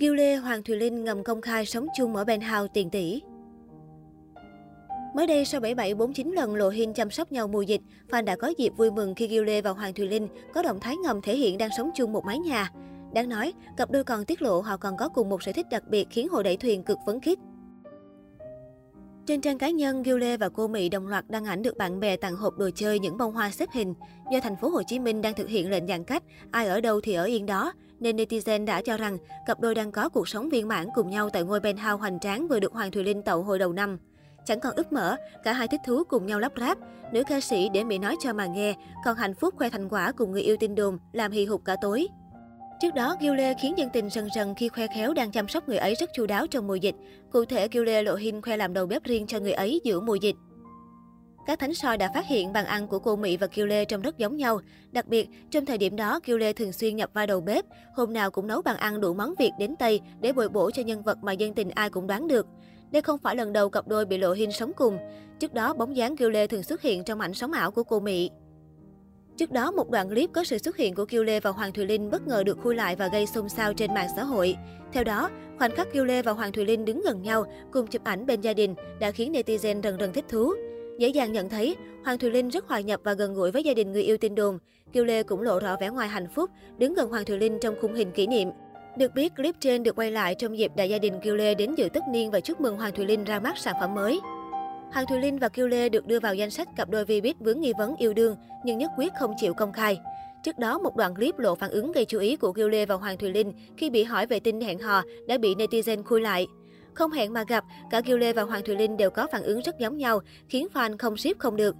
Gil Lê, Hoàng Thùy Linh ngầm công khai sống chung ở penthouse tiền tỷ. Mới đây, sau 7749 lần lộ hình chăm sóc nhau mùa dịch, fan đã có dịp vui mừng khi Gil Lê và Hoàng Thùy Linh có động thái ngầm thể hiện đang sống chung một mái nhà. Đáng nói, cặp đôi còn tiết lộ họ còn có cùng một sở thích đặc biệt khiến hồ đẩy thuyền cực phấn khích. Trên trang cá nhân, Gil Lê và cô Mỹ đồng loạt đăng ảnh được bạn bè tặng hộp đồ chơi những bông hoa xếp hình. Do thành phố Hồ Chí Minh đang thực hiện lệnh giãn cách, ai ở đâu thì ở yên đó, nên netizen đã cho rằng cặp đôi đang có cuộc sống viên mãn cùng nhau tại ngôi penthouse hoành tráng vừa được Hoàng Thùy Linh tậu hồi đầu năm. Chẳng còn ước mở, cả hai thích thú cùng nhau lắp ráp. Nữ ca sĩ để Mỹ nói cho mà nghe, còn hạnh phúc khoe thành quả cùng người yêu tin đồn, làm hì hục cả tối. Trước đó, Gil Lê khiến dân tình sần sần khi khoe khéo đang chăm sóc người ấy rất chu đáo trong mùa dịch. Cụ thể, Gil Lê lộ hình khoe làm đầu bếp riêng cho người ấy giữa mùa dịch. Các thánh soi đã phát hiện bàn ăn của cô Mỹ và Kiều Lê trông rất giống nhau. Đặc biệt, trong thời điểm đó, Kiều Lê thường xuyên nhập vai đầu bếp, hôm nào cũng nấu bàn ăn đủ món Việt đến Tây để bồi bổ cho nhân vật mà dân tình ai cũng đoán được. Đây không phải lần đầu cặp đôi bị lộ hình sống cùng. Trước đó, bóng dáng Kiều Lê thường xuất hiện trong ảnh sống ảo của cô Mỹ. Trước đó, một đoạn clip có sự xuất hiện của Kiều Lê và Hoàng Thùy Linh bất ngờ được khui lại và gây xôn xao trên mạng xã hội. Theo đó, khoảnh khắc Kiều Lê và Hoàng Thùy Linh đứng gần nhau cùng chụp ảnh bên gia đình đã khiến netizen rần rần thích thú. Dễ dàng nhận thấy, Hoàng Thùy Linh rất hòa nhập và gần gũi với gia đình người yêu tin đồn. Kiều Lê cũng lộ rõ vẻ ngoài hạnh phúc, đứng gần Hoàng Thùy Linh trong khung hình kỷ niệm. Được biết, clip trên được quay lại trong dịp đại gia đình Kiều Lê đến dự tất niên và chúc mừng Hoàng Thùy Linh ra mắt sản phẩm mới. Hoàng Thùy Linh và Kiều Lê được đưa vào danh sách cặp đôi Vbiz vướng nghi vấn yêu đương, nhưng nhất quyết không chịu công khai. Trước đó, một đoạn clip lộ phản ứng gây chú ý của Kiều Lê và Hoàng Thùy Linh khi bị hỏi về tin hẹn hò đã bị netizen khui lại. Không hẹn mà gặp, cả Kiều Lê và Hoàng Thùy Linh đều có phản ứng rất giống nhau, khiến fan không ship không được.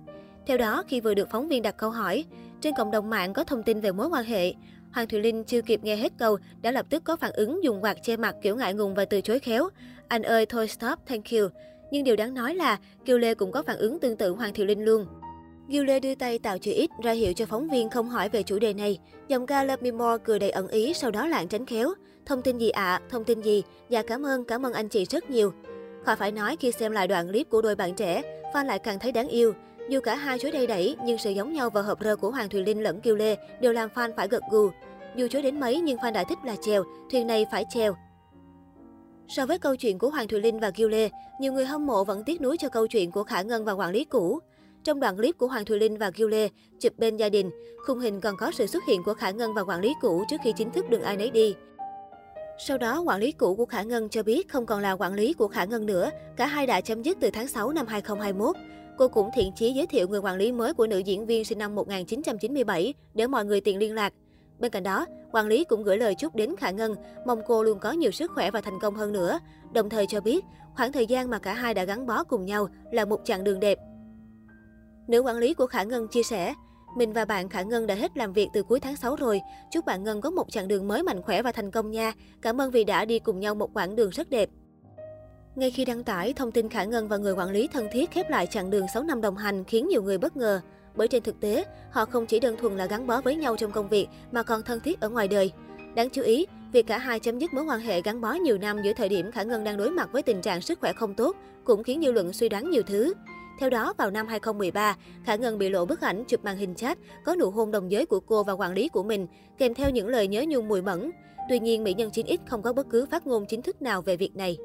Theo đó, khi vừa được phóng viên đặt câu hỏi, trên cộng đồng mạng có thông tin về mối quan hệ. Hoàng Thùy Linh chưa kịp nghe hết câu, đã lập tức có phản ứng dùng quạt che mặt kiểu ngại ngùng và từ chối khéo. Anh ơi, thôi stop, thank you. Nhưng điều đáng nói là Kiều Lê cũng có phản ứng tương tự Hoàng Thùy Linh luôn. Kiều Lê đưa tay tạo chữ X ra hiệu cho phóng viên không hỏi về chủ đề này. Dòng ca Love Me More cười đầy ẩn ý, sau đó lạng tránh khéo. Thông tin gì ạ? À? Thông tin gì? Dạ cảm ơn, cảm ơn anh chị rất nhiều. Khỏi phải nói khi xem lại đoạn clip của đôi bạn trẻ, fan lại càng thấy đáng yêu. Dù cả hai chối đầy đẩy, nhưng sự giống nhau và hợp rơ của Hoàng Thùy Linh lẫn Kiều Lê đều làm fan phải gật gù. Dù chối đến mấy nhưng fan đã thích là chèo, thuyền này phải chèo. So với câu chuyện của Hoàng Thùy Linh và Kiều Lê, nhiều người hâm mộ vẫn tiếc nuối cho câu chuyện của Khả Ngân và quản lý cũ. Trong đoạn clip của Hoàng Thùy Linh và Kiều Lê chụp bên gia đình, khung hình còn có sự xuất hiện của Khả Ngân và quản lý cũ trước khi chính thức đường ai nấy đi. Sau đó, quản lý cũ của Khả Ngân cho biết không còn là quản lý của Khả Ngân nữa, cả hai đã chấm dứt từ tháng 6 năm 2021. Cô cũng thiện chí giới thiệu người quản lý mới của nữ diễn viên sinh năm 1997 để mọi người tiện liên lạc. Bên cạnh đó, quản lý cũng gửi lời chúc đến Khả Ngân, mong cô luôn có nhiều sức khỏe và thành công hơn nữa. Đồng thời cho biết, khoảng thời gian mà cả hai đã gắn bó cùng nhau là một chặng đường đẹp. Nữ quản lý của Khả Ngân chia sẻ, mình và bạn Khả Ngân đã hết làm việc từ cuối tháng 6 rồi. Chúc bạn Ngân có một chặng đường mới mạnh khỏe và thành công nha. Cảm ơn vì đã đi cùng nhau một quãng đường rất đẹp. Ngay khi đăng tải, thông tin Khả Ngân và người quản lý thân thiết khép lại chặng đường 6 năm đồng hành khiến nhiều người bất ngờ. Bởi trên thực tế, họ không chỉ đơn thuần là gắn bó với nhau trong công việc mà còn thân thiết ở ngoài đời. Đáng chú ý, việc cả hai chấm dứt mối quan hệ gắn bó nhiều năm giữa thời điểm Khả Ngân đang đối mặt với tình trạng sức khỏe không tốt cũng khiến dư luận suy đoán nhiều thứ. Theo đó, vào năm 2013, Khả Ngân bị lộ bức ảnh chụp màn hình chat có nụ hôn đồng giới của cô và quản lý của mình, kèm theo những lời nhớ nhung mùi mẫn. Tuy nhiên, mỹ nhân 9X không có bất cứ phát ngôn chính thức nào về việc này.